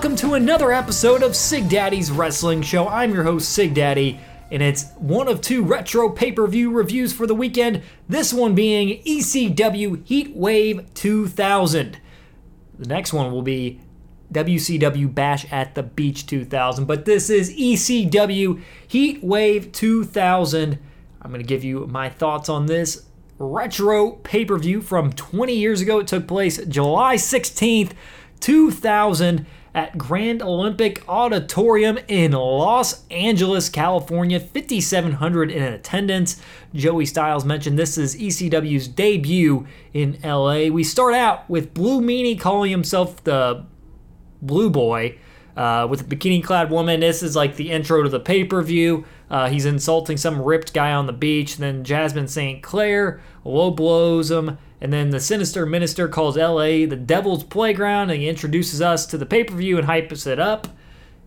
welcome to another episode of Sig Daddy's Wrestling Show. I'm your host, Sig Daddy, and it's one of two retro pay per view reviews for the weekend. This one being ECW Heat Wave 2000. The next one will be WCW Bash at the Beach 2000, but this is ECW Heat Wave 2000. I'm going to give you my thoughts on this retro pay per view from 20 years ago. It took place July 16th, 2000 at Grand Olympic Auditorium in Los Angeles, California. 5,700 in attendance. Joey Styles mentioned this is ECW's debut in LA. We start out with Blue Meanie calling himself the Blue Boy. Uh, with a bikini clad woman. This is like the intro to the pay per view. Uh, he's insulting some ripped guy on the beach. Then Jasmine St. Clair low blows him. And then the sinister minister calls LA the devil's playground and he introduces us to the pay per view and hypes it up,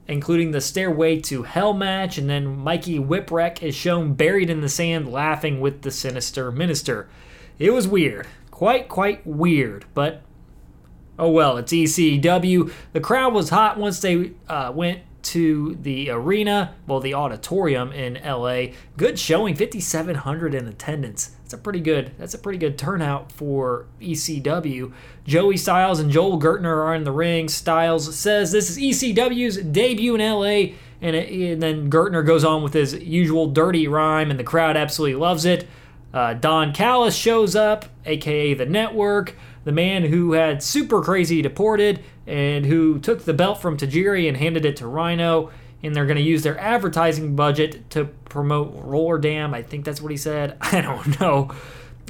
including the Stairway to Hell match. And then Mikey Whipwreck is shown buried in the sand laughing with the sinister minister. It was weird. Quite, quite weird. But oh well, it's ECW. The crowd was hot once they uh, went to the arena, well, the auditorium in LA. Good showing, 5,700 in attendance. That's a pretty good. That's a pretty good turnout for ECW. Joey Styles and Joel Gertner are in the ring. Styles says this is ECW's debut in LA, and, it, and then Gertner goes on with his usual dirty rhyme, and the crowd absolutely loves it. Uh, Don Callis shows up, aka the Network the man who had super crazy deported and who took the belt from Tajiri and handed it to Rhino. And they're going to use their advertising budget to promote RollerJam. I think that's what he said. I don't know.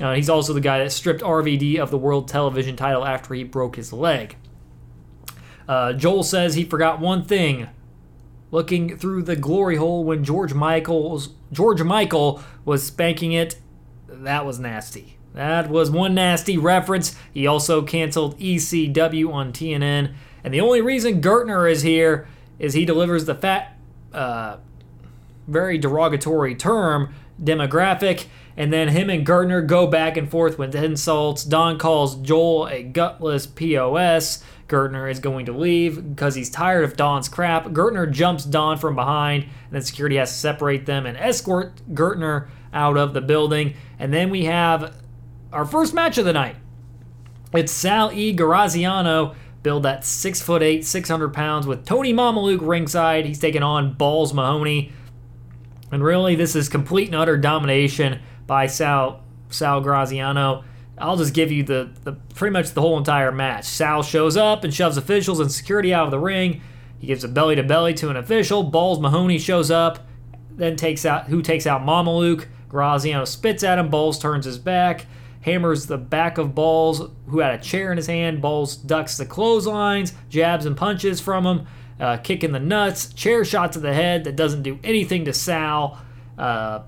Uh, he's also the guy that stripped RVD of the world television title after he broke his leg. Uh, Joel says he forgot one thing. Looking through the glory hole when George Michael's George Michael was spanking it, that was nasty. That was one nasty reference. He also canceled ECW on TNN. And the only reason Gertner is here is he delivers the fat, uh, very derogatory term, demographic. And then him and Gertner go back and forth with insults. Don calls Joel a gutless POS. Gertner is going to leave because he's tired of Don's crap. Gertner jumps Don from behind, and then security has to separate them and escort Gertner out of the building. And then we have our first match of the night. It's Sal E. Graziano, billed at 6 foot 8, 600 pounds, with Tony Mamaluke ringside. He's taking on Balls Mahoney. And really, this is complete and utter domination by Sal, Sal Graziano. I'll just give you the, the pretty much the whole entire match. Sal shows up and shoves officials and security out of the ring. He gives a belly to belly to an official. Balls Mahoney shows up, then takes out who takes out Mamaluke. Graziano spits at him. Balls turns his back hammers the back of Balls, who had a chair in his hand. Balls ducks the clotheslines, jabs and punches from him, uh, kicking the nuts, chair shot to the head that doesn't do anything to Sal. Uh,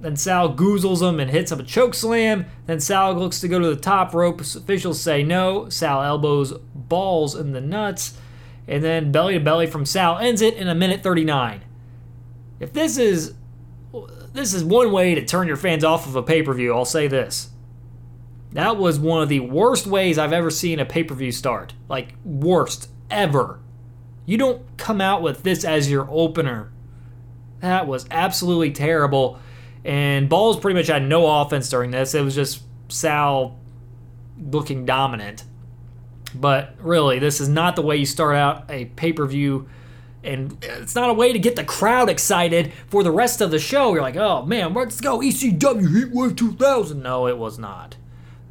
then Sal goozles him and hits him a choke slam. Then Sal looks to go to the top rope. Officials say no. Sal elbows Balls in the nuts. And then belly to belly from Sal ends it in a minute 39. If this is this is one way to turn your fans off of a pay-per-view, I'll say this. That was one of the worst ways I've ever seen a pay per view start. Like, worst ever. You don't come out with this as your opener. That was absolutely terrible. And Balls pretty much had no offense during this. It was just Sal looking dominant. But really, this is not the way you start out a pay per view. And it's not a way to get the crowd excited for the rest of the show. You're like, oh man, let's go ECW Heatwave 2000. No, it was not.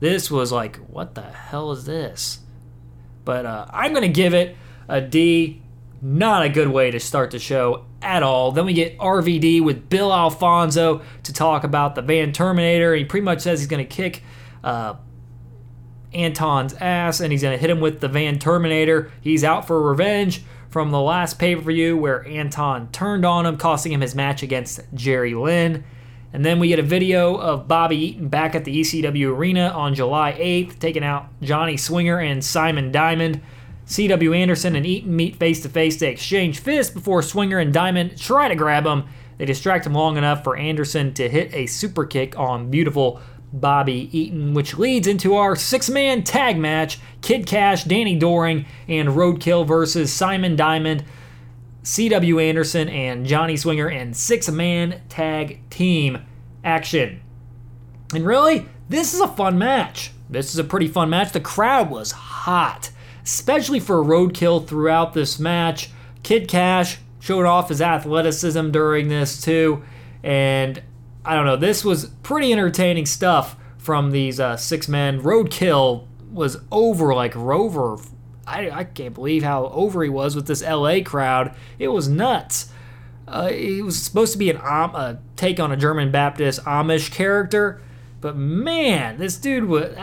This was like, what the hell is this? But uh, I'm going to give it a D. Not a good way to start the show at all. Then we get RVD with Bill Alfonso to talk about the Van Terminator. He pretty much says he's going to kick uh, Anton's ass and he's going to hit him with the Van Terminator. He's out for revenge from the last pay per view where Anton turned on him, costing him his match against Jerry Lynn. And then we get a video of Bobby Eaton back at the ECW arena on July 8th, taking out Johnny Swinger and Simon Diamond. CW Anderson and Eaton meet face to face. They exchange fists before Swinger and Diamond try to grab him. They distract him long enough for Anderson to hit a super kick on beautiful Bobby Eaton, which leads into our six man tag match Kid Cash, Danny Doring, and Roadkill versus Simon Diamond, C.W. Anderson, and Johnny Swinger in six man tag team action. And really, this is a fun match. This is a pretty fun match. The crowd was hot, especially for Roadkill throughout this match. Kid Cash showed off his athleticism during this too, and I don't know. This was pretty entertaining stuff from these uh, six men. Roadkill was over like Rover. I, I can't believe how over he was with this LA crowd. It was nuts. Uh, he was supposed to be an um, a take on a German Baptist Amish character, but man, this dude was.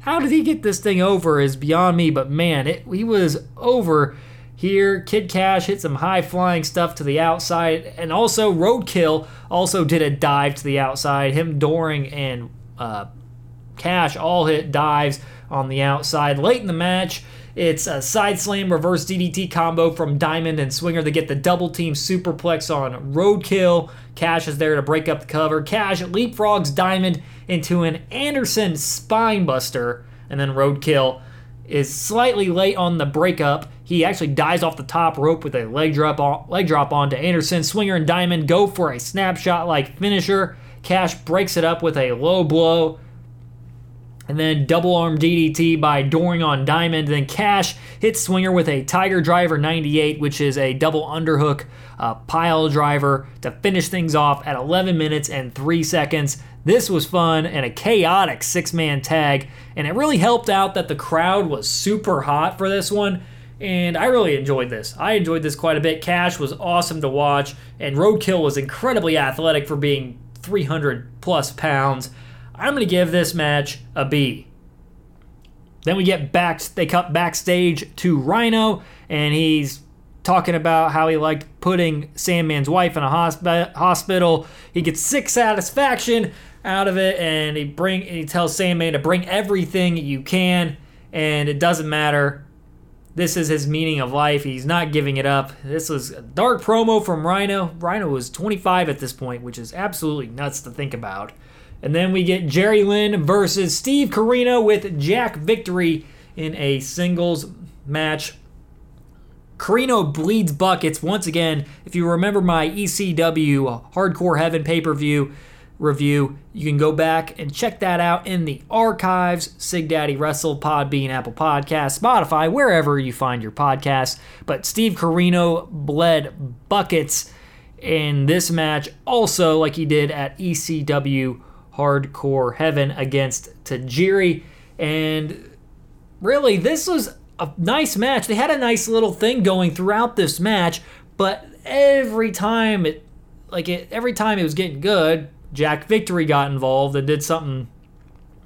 How did he get this thing over? Is beyond me. But man, it, he was over here, Kid Cash hit some high flying stuff to the outside, and also Roadkill also did a dive to the outside. Him, Doring, and uh, Cash all hit dives on the outside. Late in the match, it's a side slam reverse DDT combo from Diamond and Swinger to get the double team superplex on Roadkill. Cash is there to break up the cover. Cash leapfrogs Diamond into an Anderson spinebuster, and then Roadkill is slightly late on the breakup. He actually dies off the top rope with a leg drop on, leg drop onto Anderson. Swinger and Diamond go for a snapshot like finisher. Cash breaks it up with a low blow. And then double arm DDT by Doring on Diamond. Then Cash hits Swinger with a Tiger Driver 98, which is a double underhook uh, pile driver to finish things off at 11 minutes and 3 seconds. This was fun and a chaotic six man tag, and it really helped out that the crowd was super hot for this one. And I really enjoyed this. I enjoyed this quite a bit. Cash was awesome to watch, and Roadkill was incredibly athletic for being 300 plus pounds. I'm going to give this match a B. Then we get back, they cut backstage to Rhino, and he's talking about how he liked putting Sandman's wife in a hosp- hospital. He gets sick satisfaction out of it, and he bring he tells Sandman to bring everything you can, and it doesn't matter. This is his meaning of life. He's not giving it up. This was a dark promo from Rhino. Rhino was 25 at this point, which is absolutely nuts to think about. And then we get Jerry Lynn versus Steve Corino with Jack Victory in a singles match. Corino bleeds buckets once again. If you remember my ECW Hardcore Heaven pay per view, review. You can go back and check that out in the archives. Sig Daddy Wrestle, Podbean, Apple Podcast, Spotify, wherever you find your podcasts. But Steve Corino bled buckets in this match, also like he did at ECW Hardcore Heaven against Tajiri. And really, this was a nice match. They had a nice little thing going throughout this match, but every time it like it every time it was getting good, Jack Victory got involved and did something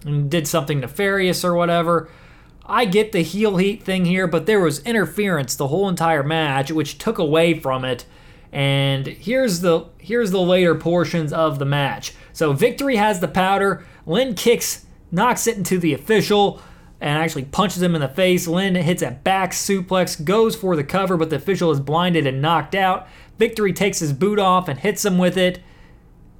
and did something nefarious or whatever. I get the heel heat thing here, but there was interference the whole entire match, which took away from it. And here's the here's the later portions of the match. So Victory has the powder. Lynn kicks, knocks it into the official, and actually punches him in the face. Lynn hits a back suplex, goes for the cover, but the official is blinded and knocked out. Victory takes his boot off and hits him with it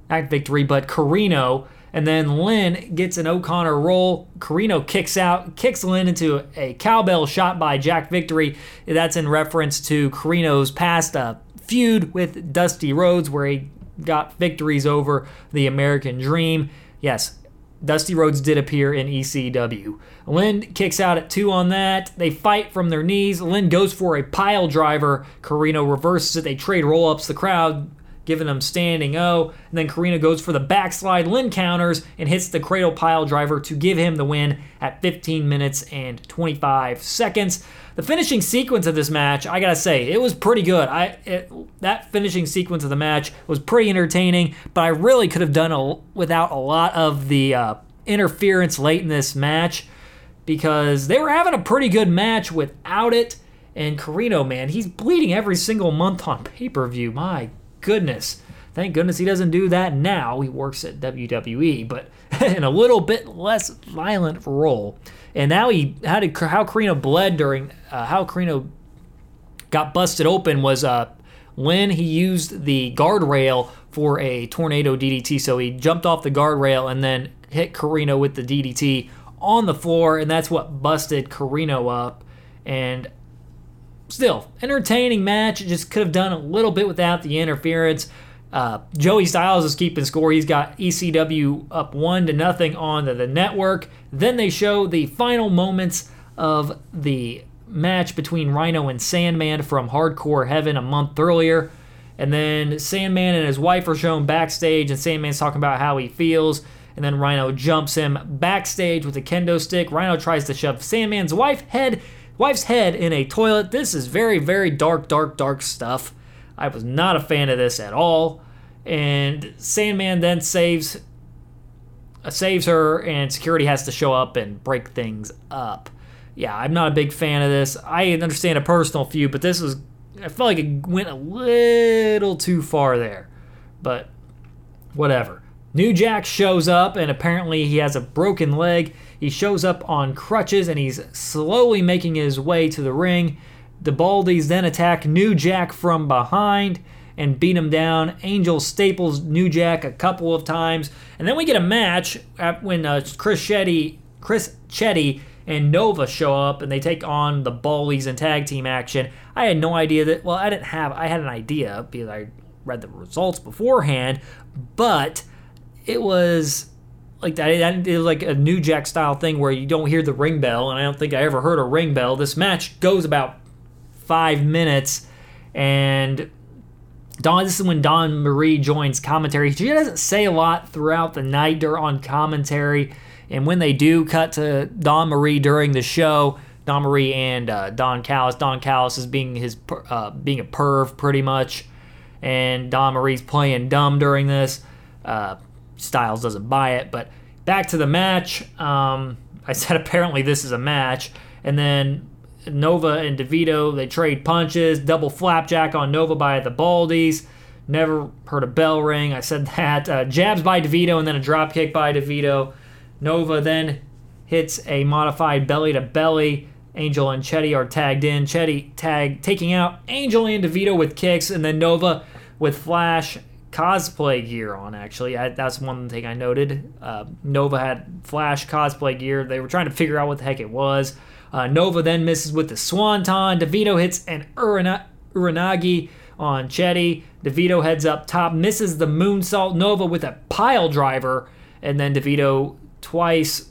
at victory, but Corino. And then Lynn gets an O'Connor roll. Corino kicks out, kicks Lynn into a cowbell shot by Jack Victory. That's in reference to Corino's past uh, feud with Dusty Rhodes, where he got victories over the American Dream. Yes, Dusty Rhodes did appear in ECW. Lynn kicks out at two on that. They fight from their knees. Lynn goes for a pile driver. Corino reverses it. They trade roll ups. The crowd giving them standing O. And then Corino goes for the backslide. Lynn counters and hits the cradle pile driver to give him the win at 15 minutes and 25 seconds. The finishing sequence of this match, I gotta say, it was pretty good. I it, that finishing sequence of the match was pretty entertaining, but I really could have done a, without a lot of the uh, interference late in this match because they were having a pretty good match without it. And Corino, man, he's bleeding every single month on pay per view. My goodness. Thank goodness he doesn't do that now. He works at WWE, but in a little bit less violent role. And now he how did how Corino bled during uh, how Corino got busted open was uh, when he used the guardrail for a tornado DDT. So he jumped off the guardrail and then hit Corino with the DDT on the floor, and that's what busted Corino up. And still, entertaining match. Just could have done a little bit without the interference. Uh, Joey Styles is keeping score. He's got ECW up one to nothing on the, the network. Then they show the final moments of the match between Rhino and Sandman from Hardcore Heaven a month earlier. And then Sandman and his wife are shown backstage, and Sandman's talking about how he feels. And then Rhino jumps him backstage with a kendo stick. Rhino tries to shove Sandman's wife head, wife's head in a toilet. This is very, very dark, dark, dark stuff. I was not a fan of this at all. And Sandman then saves uh, saves her, and security has to show up and break things up. Yeah, I'm not a big fan of this. I understand a personal feud, but this was I felt like it went a little too far there. But whatever. New Jack shows up, and apparently he has a broken leg. He shows up on crutches, and he's slowly making his way to the ring. The Baldies then attack New Jack from behind and beat him down. Angel staples New Jack a couple of times, and then we get a match when uh, Chris Chetti, Chris Chetti and Nova show up and they take on the Baldies in tag team action. I had no idea that. Well, I didn't have. I had an idea because I read the results beforehand, but it was like that. It was like a New Jack style thing where you don't hear the ring bell, and I don't think I ever heard a ring bell. This match goes about five minutes, and Dawn. This is when Dawn Marie joins commentary. She doesn't say a lot throughout the night or on commentary, and when they do cut to Dawn Marie during the show, Dawn Marie and uh, Don Callis. Don Callis is being his uh, being a perv pretty much, and Dawn Marie's playing dumb during this. Uh, Styles doesn't buy it, but back to the match. Um, I said apparently this is a match, and then Nova and DeVito they trade punches, double flapjack on Nova by the Baldies. Never heard a bell ring. I said that. Uh, jabs by DeVito and then a drop kick by DeVito. Nova then hits a modified belly to belly. Angel and Chetti are tagged in. Chetti tag taking out Angel and DeVito with kicks, and then Nova with Flash cosplay gear on. Actually, I, that's one thing I noted. Uh, Nova had Flash cosplay gear. They were trying to figure out what the heck it was. Uh, Nova then misses with the Swanton. DeVito hits an Urana- Uranage on Chetti. DeVito heads up top, misses the moonsault. Nova with a pile driver, and then DeVito twice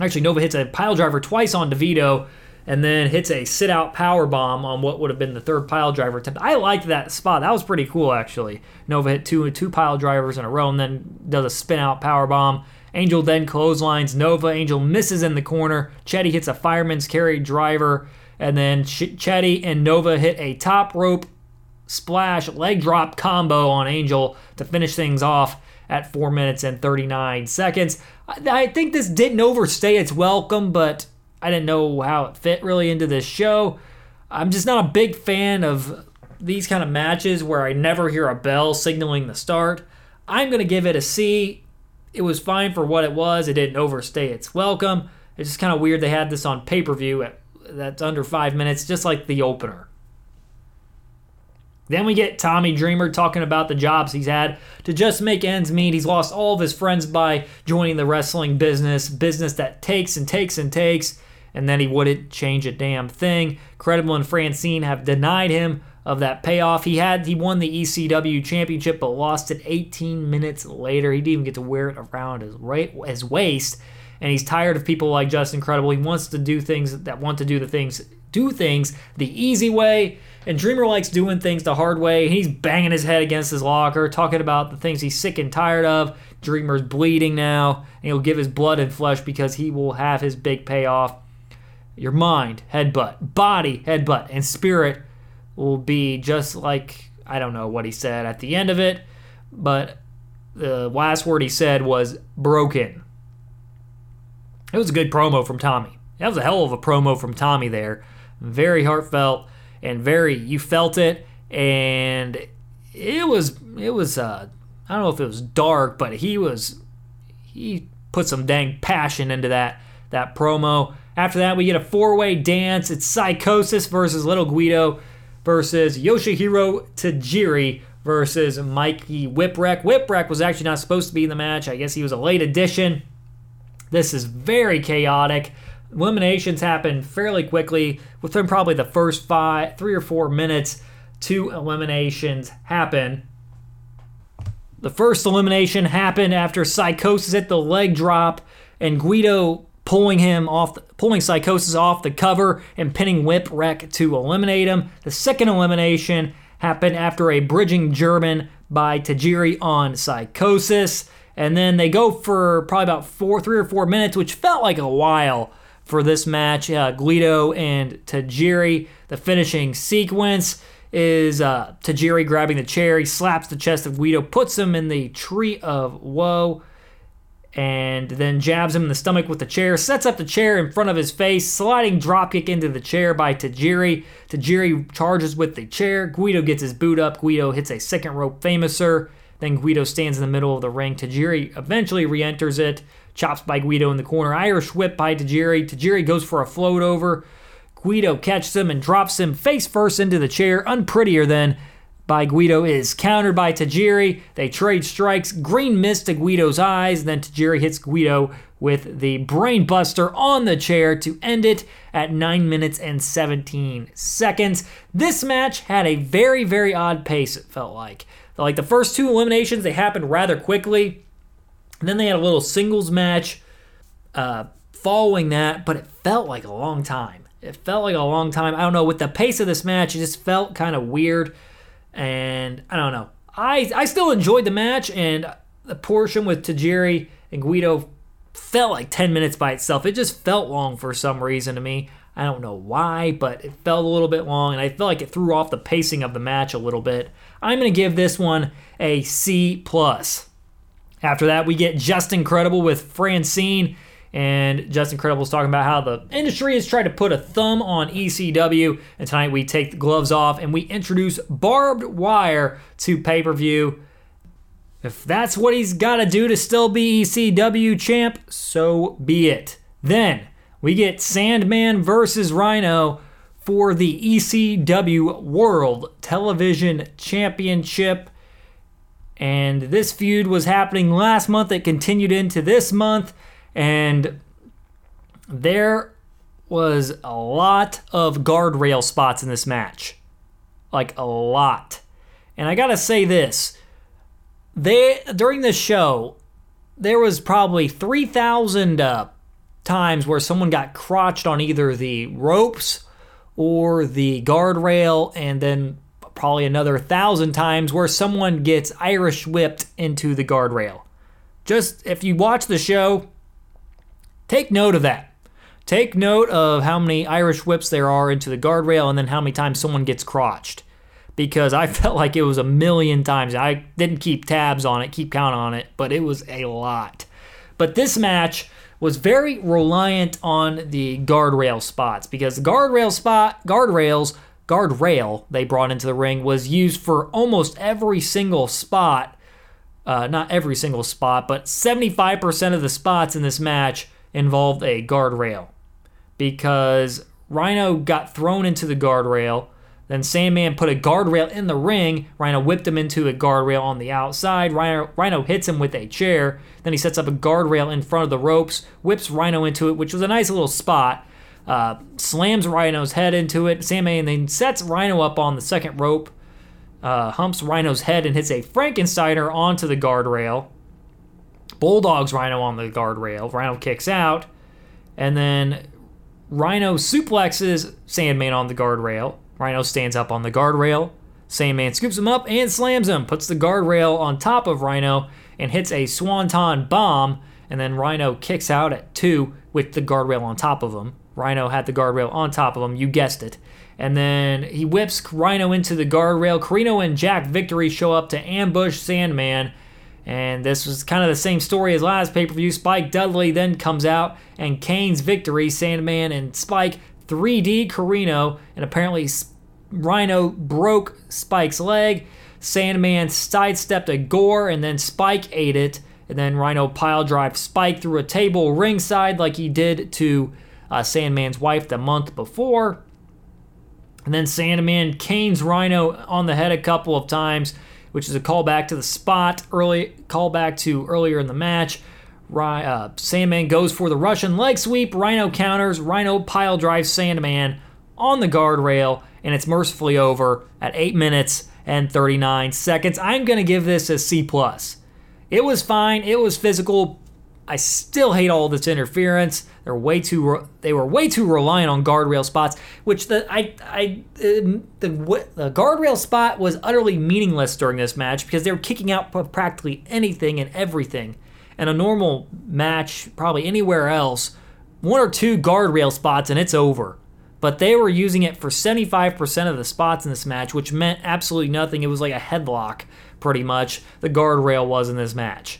Actually, Nova hits a pile driver twice on DeVito and then hits a sit out power bomb on what would have been the third pile driver attempt. I liked that spot. That was pretty cool, actually. Nova hit two two pile drivers in a row and then does a spin out power bomb. Angel then clotheslines Nova. Angel misses in the corner. Chetti hits a fireman's carry driver, and then Ch- Chetti and Nova hit a top rope splash leg drop combo on Angel to finish things off at 4 minutes and 39 seconds. I think this didn't overstay its welcome, but I didn't know how it fit really into this show. I'm just not a big fan of these kind of matches where I never hear a bell signaling the start. I'm going to give it a C. It was fine for what it was. It didn't overstay its welcome. It's just kind of weird they had this on pay per view that's under five minutes, just like the opener. Then we get Tommy Dreamer talking about the jobs he's had to just make ends meet. He's lost all of his friends by joining the wrestling business, business that takes and takes and takes, and then he wouldn't change a damn thing. Credible and Francine have denied him of that payoff. He had he won the ECW championship but lost it 18 minutes later. He didn't even get to wear it around his right his waist. And he's tired of people like Justin Credible. He wants to do things that want to do the things do things the easy way and Dreamer likes doing things the hard way. He's banging his head against his locker, talking about the things he's sick and tired of. Dreamer's bleeding now, and he'll give his blood and flesh because he will have his big payoff. Your mind, headbutt, body, headbutt, and spirit will be just like I don't know what he said at the end of it, but the last word he said was broken. It was a good promo from Tommy. That was a hell of a promo from Tommy there. Very heartfelt and very you felt it and it was it was uh I don't know if it was dark, but he was he put some dang passion into that that promo. After that, we get a four-way dance. It's Psicosis versus Little Guido versus Yoshihiro Tajiri versus Mikey Whipwreck. Whipwreck was actually not supposed to be in the match. I guess he was a late addition. This is very chaotic. Eliminations happen fairly quickly. Within probably the first five, three or four minutes, two eliminations happen. The first elimination happened after Psicosis hit the leg drop and Guido pulling him off, pulling Psicosis off the cover and pinning Whipwreck to eliminate him. The second elimination happened after a bridging German by Tajiri on Psicosis, And then they go for probably about four, three or four minutes, which felt like a while for this match. Uh, Guido and Tajiri. The finishing sequence is uh, Tajiri grabbing the chair. He slaps the chest of Guido, puts him in the tree of woe, and then jabs him in the stomach with the chair. Sets up the chair in front of his face, sliding dropkick into the chair by Tajiri. Tajiri charges with the chair. Guido gets his boot up. Guido hits a second rope famouser. Then Guido stands in the middle of the ring. Tajiri eventually re enters it. Chops by Guido in the corner. Irish whip by Tajiri. Tajiri goes for a float over. Guido catches him and drops him face first into the chair. Unprettier than by Guido is countered by Tajiri. They trade strikes. Green mist to Guido's eyes. Then Tajiri hits Guido with the brainbuster on the chair to end it at 9 minutes and 17 seconds. This match had a very, very odd pace, it felt like. Like the first two eliminations, they happened rather quickly. And then they had a little singles match uh, following that, but it felt like a long time. It felt like a long time. I don't know. With the pace of this match, it just felt kind of weird. And I don't know. I, I still enjoyed the match, and the portion with Tajiri and Guido felt like 10 minutes by itself. It just felt long for some reason to me. I don't know why, but it felt a little bit long, and I felt like it threw off the pacing of the match a little bit. I'm going to give this one a C plus. After that, we get Justin Credible with Francine. And Justin Credible is talking about how the industry has tried to put a thumb on ECW. And tonight we take the gloves off and we introduce barbed wire to pay per view. If that's what he's got to do to still be ECW champ, so be it. Then we get Sandman versus Rhino for the ECW World Television Championship. And this feud was happening last month. It continued into this month. And there was a lot of guardrail spots in this match. Like a lot. And I gotta say this. They during this show, there was probably 3,000 uh, times where someone got crotched on either the ropes or the guardrail, and then probably another thousand times where someone gets Irish whipped into the guardrail. Just if you watch the show, take note of that. Take note of how many Irish whips there are into the guardrail and then how many times someone gets crotched. Because I felt like it was a million times. I didn't keep tabs on it, keep count on it, but it was a lot. But this match was very reliant on the guardrail spots because the guardrail spot, guardrails guardrail they brought into the ring was used for almost every single spot. Uh, not every single spot, but 75% of the spots in this match involved a guardrail because Rhino got thrown into the guardrail. Then Sandman put a guardrail in the ring. Rhino whipped him into a guardrail on the outside. Rhino, Rhino hits him with a chair. Then he sets up a guardrail in front of the ropes, whips Rhino into it, which was a nice little spot uh, slams Rhino's head into it. Sandman then sets Rhino up on the second rope, uh, humps Rhino's head and hits a Frankensteiner onto the guardrail. Bulldogs Rhino on the guardrail. Rhino kicks out, and then Rhino suplexes Sandman on the guardrail. Rhino stands up on the guardrail. Sandman scoops him up and slams him, puts the guardrail on top of Rhino, and hits a Swanton bomb. And then Rhino kicks out at two with the guardrail on top of him. Rhino had the guardrail on top of him. You guessed it. And then he whips Rhino into the guardrail. Corino and Jack Victory show up to ambush Sandman. And this was kind of the same story as last pay per view. Spike Dudley then comes out and canes victory. Sandman and Spike 3D Corino. And apparently, Rhino broke Spike's leg. Sandman sidestepped a gore and then Spike ate it. And then Rhino pile drive Spike through a table ringside like he did to uh, Sandman's wife the month before. And then Sandman canes Rhino on the head a couple of times. Which is a callback to the spot early callback to earlier in the match. Uh, Sandman goes for the Russian leg sweep. Rhino counters. Rhino pile drives Sandman on the guardrail, and it's mercifully over at 8 minutes and 39 seconds. I'm to give this a C plus. It was fine. It was physical. I still hate all this interference. They're way too. They were way too reliant on guardrail spots, which the I I um, the the guardrail spot was utterly meaningless during this match because they were kicking out practically anything and everything. And a normal match, probably anywhere else, one or two guardrail spots and it's over but they were using it for 75% of the spots in this match, which meant absolutely nothing. It was like a headlock, pretty much. The guardrail was in this match.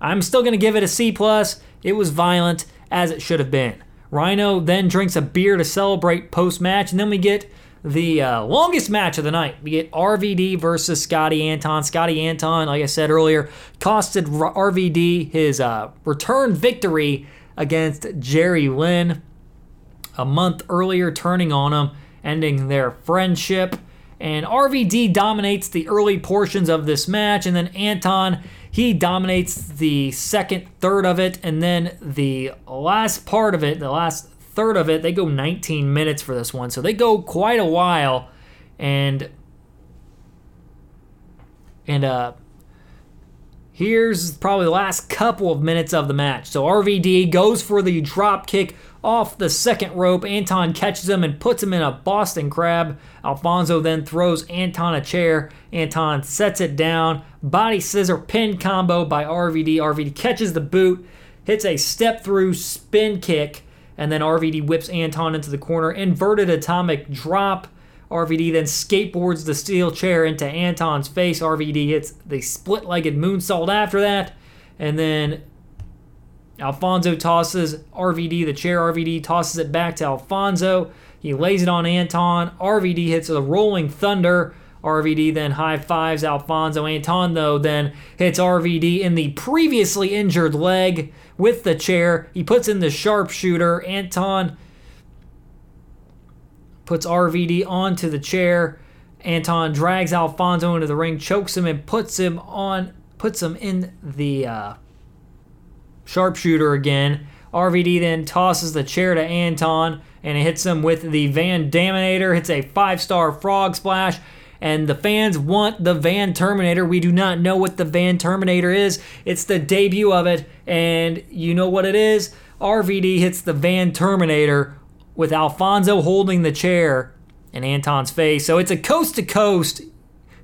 I'm still going to give it a C plus. It was violent as it should have been. Rhino then drinks a beer to celebrate post match, and then we get the uh, longest match of the night. We get RVD versus Scotty Anton. Scotty Anton, like I said earlier, costed RVD his uh, return victory against Jerry Lynn a month earlier, turning on him, ending their friendship. And RVD dominates the early portions of this match, and then Anton he dominates the second third of it, and then the last part of it, the last third of it, they go 19 minutes for this one, so they go quite a while, and and uh, here's probably the last couple of minutes of the match. So RVD goes for the drop kick off the second rope. Anton catches him and puts him in a Boston Crab. Alfonso then throws Anton a chair. Anton sets it down. Body scissor pin combo by RVD. RVD catches the boot, hits a step through spin kick, and then RVD whips Anton into the corner. Inverted atomic drop. RVD then skateboards the steel chair into Anton's face. RVD hits the split legged moonsault after that. And then Alfonso tosses RVD the chair. RVD tosses it back to Alfonso. He lays it on Anton. RVD hits a rolling thunder. RVD then high fives Alfonso. Anton, though, then hits RVD in the previously injured leg with the chair. He puts in the sharpshooter. Anton puts RVD onto the chair. Anton drags Alfonso into the ring, chokes him, and puts him on, puts him in the uh, sharpshooter again. RVD then tosses the chair to Anton and it hits him with the Van Daminator. Hits a five star frog splash. And the fans want the Van Terminator. We do not know what the Van Terminator is. It's the debut of it. And you know what it is? RVD hits the Van Terminator with Alfonso holding the chair in Anton's face. So it's a coast to coast.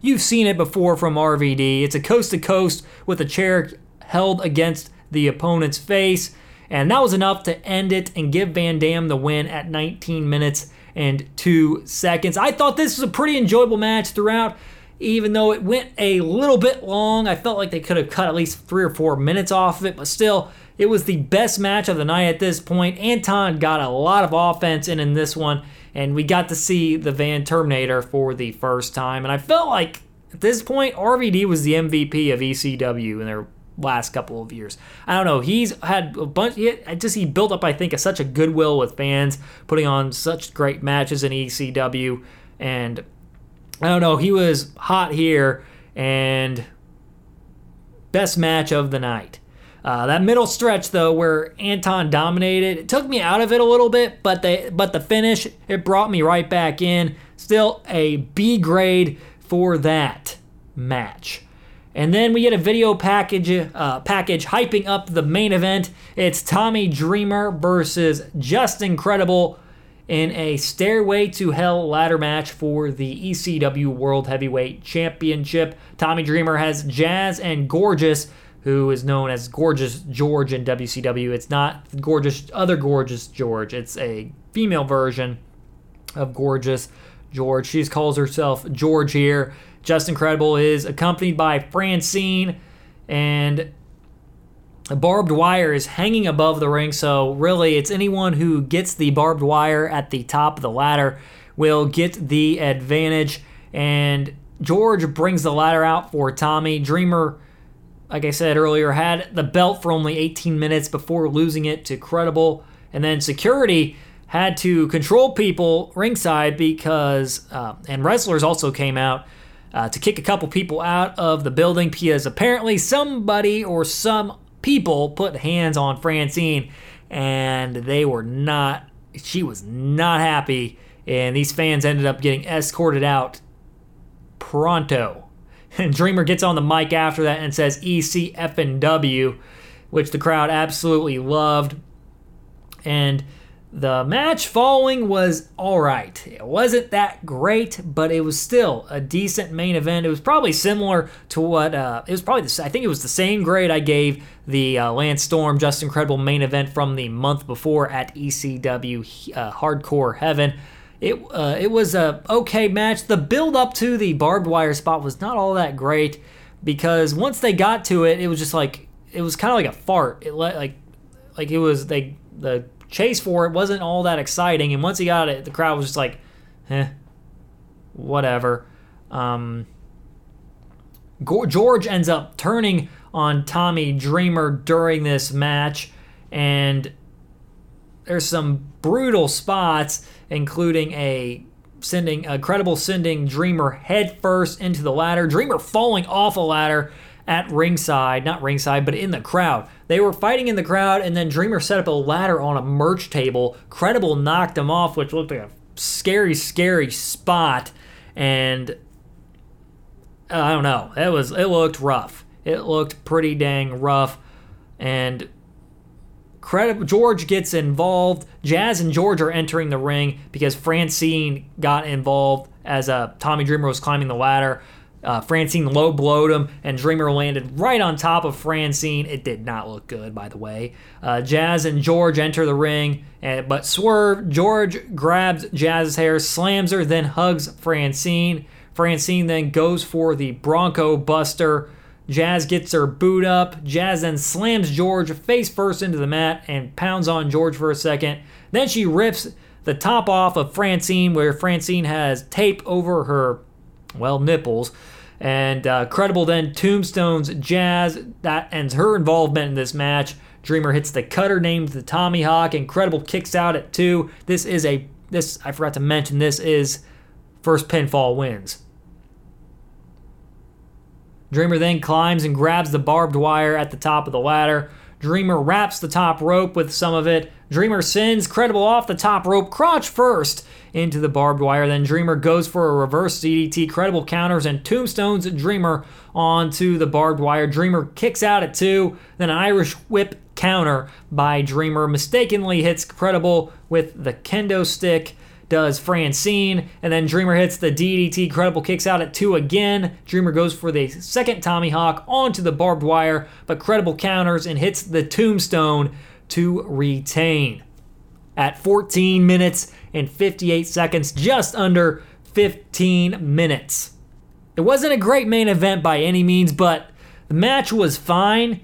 You've seen it before from RVD. It's a coast to coast with a chair held against the opponent's face. And that was enough to end it and give Van Dam the win at 19 minutes and 2 seconds. I thought this was a pretty enjoyable match throughout. Even though it went a little bit long, I felt like they could have cut at least three or four minutes off of it, but still, it was the best match of the night at this point. Anton got a lot of offense in in this one, and we got to see the Van Terminator for the first time. And I felt like at this point, RVD was the MVP of ECW in their last couple of years. I don't know. He's had a bunch. He, just he built up, I think, a, such a goodwill with fans, putting on such great matches in ECW, and I don't know. He was hot here and best match of the night. Uh, that middle stretch though, where Anton dominated, it took me out of it a little bit, but the but the finish it brought me right back in. Still a B grade for that match. And then we get a video package uh, package hyping up the main event. It's Tommy Dreamer versus Justin Credible in a Stairway to Hell ladder match for the ECW World Heavyweight Championship. Tommy Dreamer has Jazz and Gorgeous, who is known as Gorgeous George in WCW. It's not Gorgeous other Gorgeous George. It's a female version of Gorgeous George. She calls herself George here. Justin Credible is accompanied by Francine, and barbed wire is hanging above the ring. So, really, it's anyone who gets the barbed wire at the top of the ladder will get the advantage. And George brings the ladder out for Tommy. Dreamer, like I said earlier, had the belt for only 18 minutes before losing it to Credible. And then security had to control people ringside because, uh, and wrestlers also came out uh, to kick a couple people out of the building because apparently somebody or some people put hands on Francine and they were not, she was not happy. And these fans ended up getting escorted out pronto. And Dreamer gets on the mic after that and says ECF which the crowd absolutely loved. And the match following was all right. It wasn't that great, but it was still a decent main event. It was probably similar to what uh, it was probably. The, I think it was the same grade I gave the uh, Lance Storm Justin Credible main event from the month before at ECW uh, Hardcore Heaven. It uh, it was a okay match. The build up to the barbed wire spot was not all that great because once they got to it, it was just like it was kind of like a fart. It let like like it was they the chase for it wasn't all that exciting. And once he got it, the crowd was just like, eh, whatever. Um, George ends up turning on Tommy Dreamer during this match, and there's some brutal spots, including a sending a credible sending Dreamer headfirst into the ladder, Dreamer falling off a ladder at ringside, not ringside, but in the crowd. They were fighting in the crowd, and then Dreamer set up a ladder on a merch table. Credible knocked him off, which looked like a scary, scary spot. And I don't know. It was it looked rough. It looked pretty dang rough. And Credible George gets involved. Jazz and George are entering the ring because Francine got involved as uh, Tommy Dreamer was climbing the ladder. Uh, Francine low blowed him, and Dreamer landed right on top of Francine. It did not look good, by the way. Uh, Jazz and George enter the ring, and, but Swerve, George grabs Jazz's hair, slams her, then hugs Francine. Francine then goes for the Bronco Buster. Jazz gets her boot up. Jazz then slams George face first into the mat and pounds on George for a second. Then she rips the top off of Francine, where Francine has tape over her, well, nipples. And uh, Credible then tombstones Jazz. That ends her involvement in this match. Dreamer hits the cutter named the Tommy Hawk. Incredible kicks out at two. This is a this I forgot to mention. This is first pinfall wins. Dreamer then climbs and grabs the barbed wire at the top of the ladder. Dreamer wraps the top rope with some of it. Dreamer sends Credible off the top rope, crotch first, into the barbed wire. Then Dreamer goes for a reverse DDT. Credible counters and tombstones Dreamer onto the barbed wire. Dreamer kicks out at two. Then an Irish whip counter by Dreamer mistakenly hits Credible with the kendo stick does Francine, and then Dreamer hits the DDT. Credible kicks out at two again. Dreamer goes for the second Tommy Hawk onto the barbed wire, but Credible counters and hits the tombstone to retain. At 14 minutes and 58 seconds, just under 15 minutes. It wasn't a great main event by any means, but the match was fine.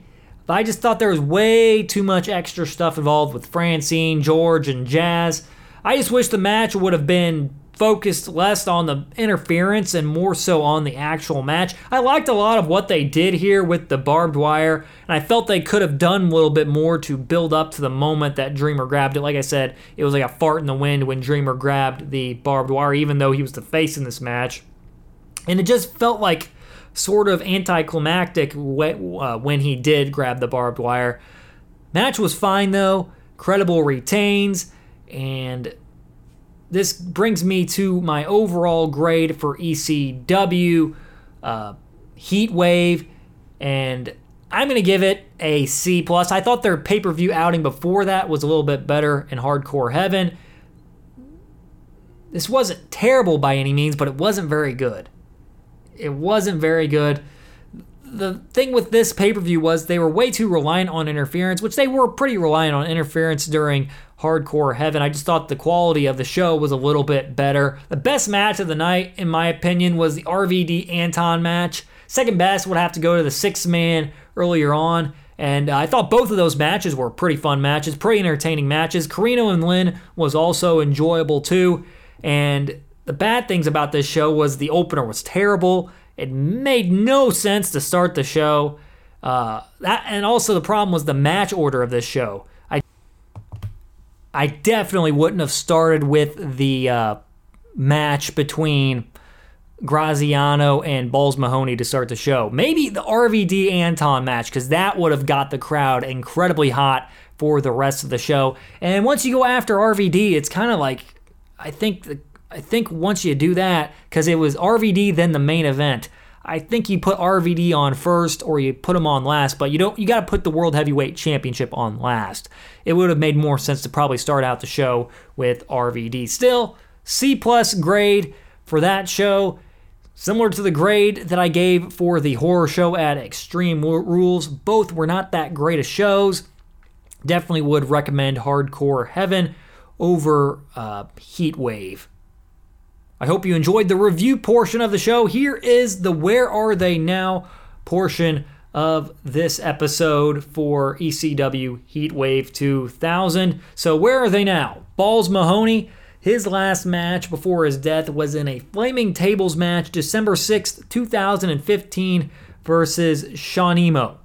I just thought there was way too much extra stuff involved with Francine, George, and Jazz. I just wish the match would have been focused less on the interference and more so on the actual match. I liked a lot of what they did here with the barbed wire, and I felt they could have done a little bit more to build up to the moment that Dreamer grabbed it. Like I said, it was like a fart in the wind when Dreamer grabbed the barbed wire, even though he was the face in this match. And it just felt like sort of anticlimactic uh, when he did grab the barbed wire. Match was fine though. Credible retains, and this brings me to my overall grade for ECW uh, Heat Wave, and I'm gonna give it a C plus. I thought their pay per view outing before that was a little bit better in Hardcore Heaven. This wasn't terrible by any means, but it wasn't very good. It wasn't very good. The thing with this pay per view was they were way too reliant on interference, which they were pretty reliant on interference during hardcore heaven. I just thought the quality of the show was a little bit better. The best match of the night, in my opinion, was the RVD Anton match. Second best would have to go to the six man earlier on. And uh, I thought both of those matches were pretty fun matches, pretty entertaining matches. Corino and Lynn was also enjoyable too. And the bad things about this show was the opener was terrible. It made no sense to start the show. Uh, that and also the problem was the match order of this show. I definitely wouldn't have started with the uh, match between Graziano and Balls Mahoney to start the show. Maybe the RVD Anton match, because that would have got the crowd incredibly hot for the rest of the show. And once you go after RVD, it's kind of like I think the, I think once you do that, because it was RVD then the main event. I think you put RVD on first or you put him on last, but you don't you got to put the World Heavyweight Championship on last. It would have made more sense to probably start out the show with RVD. Still, C plus grade for that show. Similar to the grade that I gave for the horror show at Extreme Rules, both were not that great of shows. Definitely would recommend Hardcore Heaven over uh, Heat Wave. I hope you enjoyed the review portion of the show. Here is the Where Are They Now portion of this episode for ECW Heatwave 2000. So, where are they now? Balls Mahoney, his last match before his death was in a Flaming Tables match December 6th, 2015 versus Sean Emo.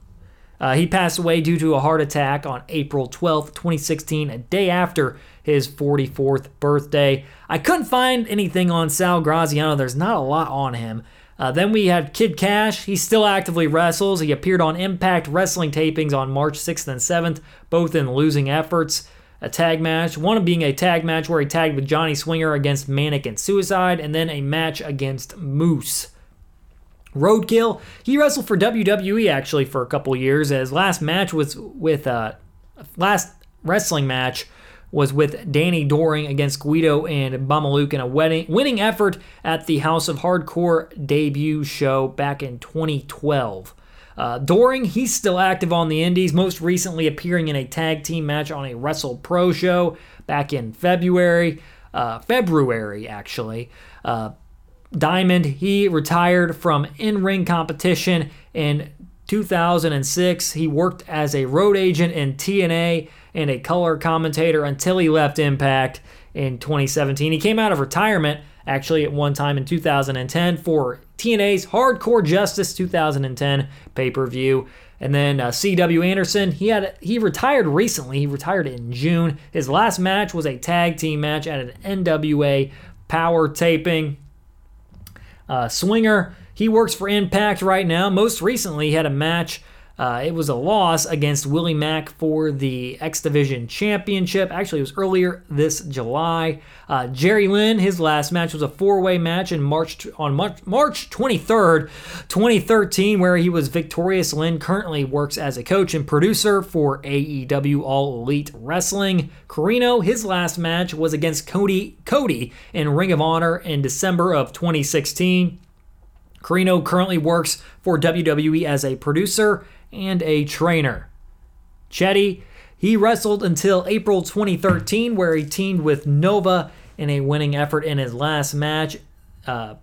Uh, he passed away due to a heart attack on April 12th, 2016, a day after his 44th birthday. I couldn't find anything on Sal Graziano. There's not a lot on him. Uh, then we had Kid Cash. He still actively wrestles. He appeared on Impact Wrestling tapings on March 6th and 7th, both in losing efforts. A tag match, one of being a tag match where he tagged with Johnny Swinger against Manic and Suicide, and then a match against Moose. Roadkill, he wrestled for WWE actually for a couple years. His last match was with uh, last wrestling match was with Danny Doring against Guido and Mamaluke in a wedding, winning effort at the House of Hardcore debut show back in 2012. Uh, Doring, he's still active on the Indies, most recently appearing in a tag team match on a Wrestle Pro show back in February. Uh, February, actually. Uh, Diamond, he retired from in ring competition in 2006. He worked as a road agent in TNA and a color commentator until he left Impact in 2017. He came out of retirement actually at one time in 2010 for TNA's Hardcore Justice 2010 pay-per-view. And then uh, C.W. Anderson, he had he retired recently. He retired in June. His last match was a tag team match at an NWA Power taping. Uh, Swinger, he works for Impact right now. Most recently, he had a match uh, it was a loss against Willie Mack for the X Division Championship. Actually, it was earlier this July. Uh, Jerry Lynn, his last match was a four-way match in March on March, March 23rd, 2013, where he was victorious. Lynn currently works as a coach and producer for AEW All Elite Wrestling. Corino, his last match was against Cody Cody in Ring of Honor in December of 2016. Corino currently works for WWE as a producer and a trainer. Chetti, he wrestled until April 2013, where he teamed with Nova in a winning effort in his last match. Uh,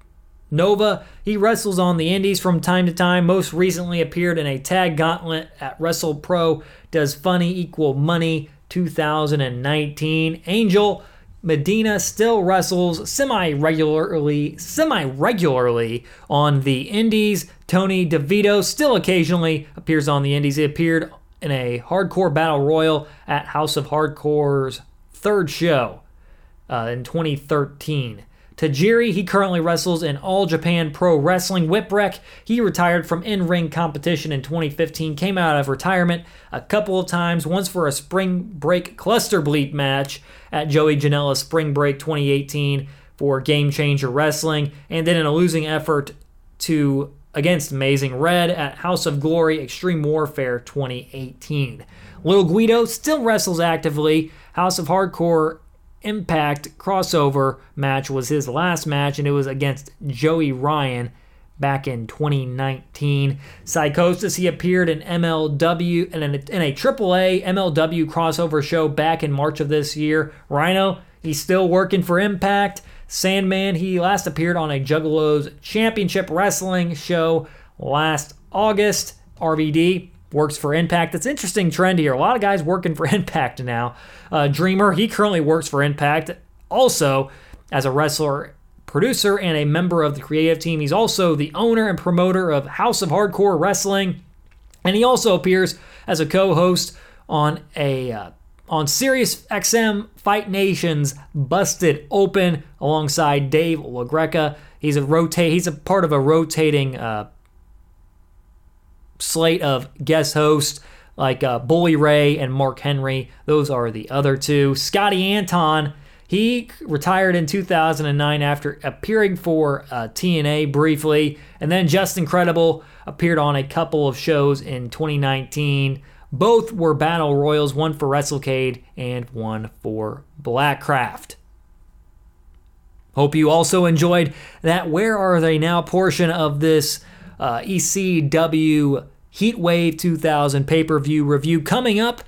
Nova, he wrestles on the indies from time to time. Most recently appeared in a tag gauntlet at Wrestle Pro. Does Funny Equal Money 2019. Angel, Medina still wrestles semi-regularly, semi-regularly on the Indies. Tony DeVito still occasionally appears on the Indies. He appeared in a Hardcore Battle Royal at House of Hardcore's third show uh, in 2013. Tajiri, he currently wrestles in All Japan Pro Wrestling. Whipwreck, he retired from in ring competition in 2015, came out of retirement a couple of times, once for a spring break cluster bleep match at Joey Janela's Spring Break 2018 for Game Changer Wrestling, and then in a losing effort to against Amazing Red at House of Glory Extreme Warfare 2018. Little Guido still wrestles actively. House of Hardcore Impact crossover match was his last match, and it was against Joey Ryan back in 2019. Psicosis, he appeared in MLW and in a, in a MLW crossover show back in March of this year. Rhino, he's still working for Impact. Sandman, he last appeared on a Juggalos Championship Wrestling show last August. RVD, works for Impact. It's interesting trend here. A lot of guys working for Impact now. Uh, Dreamer, he currently works for Impact. Also, as a wrestler, producer, and a member of the creative team, he's also the owner and promoter of House of Hardcore Wrestling. And he also appears as a co host on a. Uh, on Sirius XM Fight Nations Busted Open alongside Dave LaGreca. He's a rotate. He's a part of a rotating uh, slate of guest hosts like uh, Bully Ray and Mark Henry. Those are the other two. Scotty Anton. He retired in 2009 after appearing for uh, TNA briefly, and then Justin Credible appeared on a couple of shows in 2019. Both were battle royals, one for WrestleCade and one for Blackcraft. Hope you also enjoyed that Where Are They Now portion of this uh, ECW Heatwave 2000 pay per view review coming up.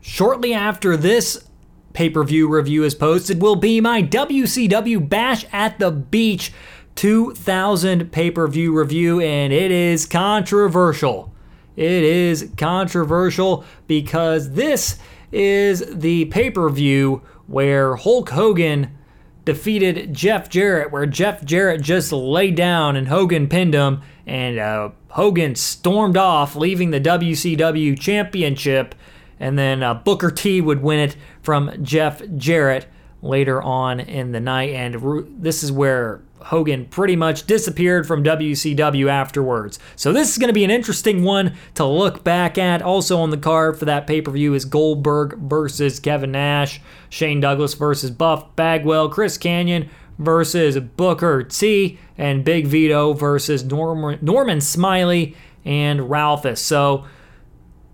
Shortly after this pay per view review is posted, will be my WCW Bash at the Beach 2000 pay per view review, and it is controversial. It is controversial because this is the pay per view where Hulk Hogan defeated Jeff Jarrett, where Jeff Jarrett just laid down and Hogan pinned him, and uh, Hogan stormed off, leaving the WCW Championship, and then uh, Booker T would win it from Jeff Jarrett later on in the night. And this is where Hogan pretty much disappeared from WCW afterwards. So this is going to be an interesting one to look back at. Also on the card for that pay-per-view is Goldberg versus Kevin Nash, Shane Douglas versus Buff Bagwell, Chris Kanyon versus Booker T, and Big Vito versus Norman, Norman Smiley and Ralphus. So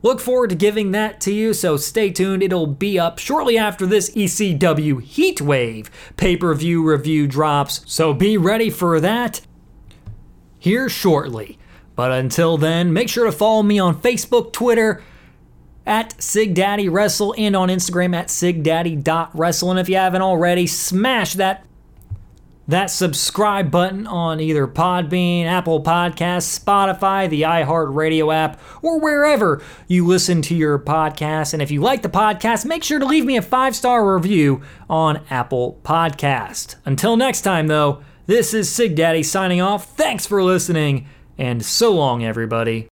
Look forward to giving that to you, so stay tuned. It'll be up shortly after this ECW Heatwave pay per view review drops, so be ready for that here shortly. But until then, make sure to follow me on Facebook, Twitter, at SigDaddyWrestle, and on Instagram at SigDaddy.Wrestle. And if you haven't already, smash that that subscribe button on either Podbean, Apple Podcasts, Spotify, the iHeartRadio app, or wherever you listen to your podcast. And if you like the podcast, make sure to leave me a five star review on Apple Podcast. Until next time, though, this is Sig Daddy signing off. Thanks for listening, and so long, everybody.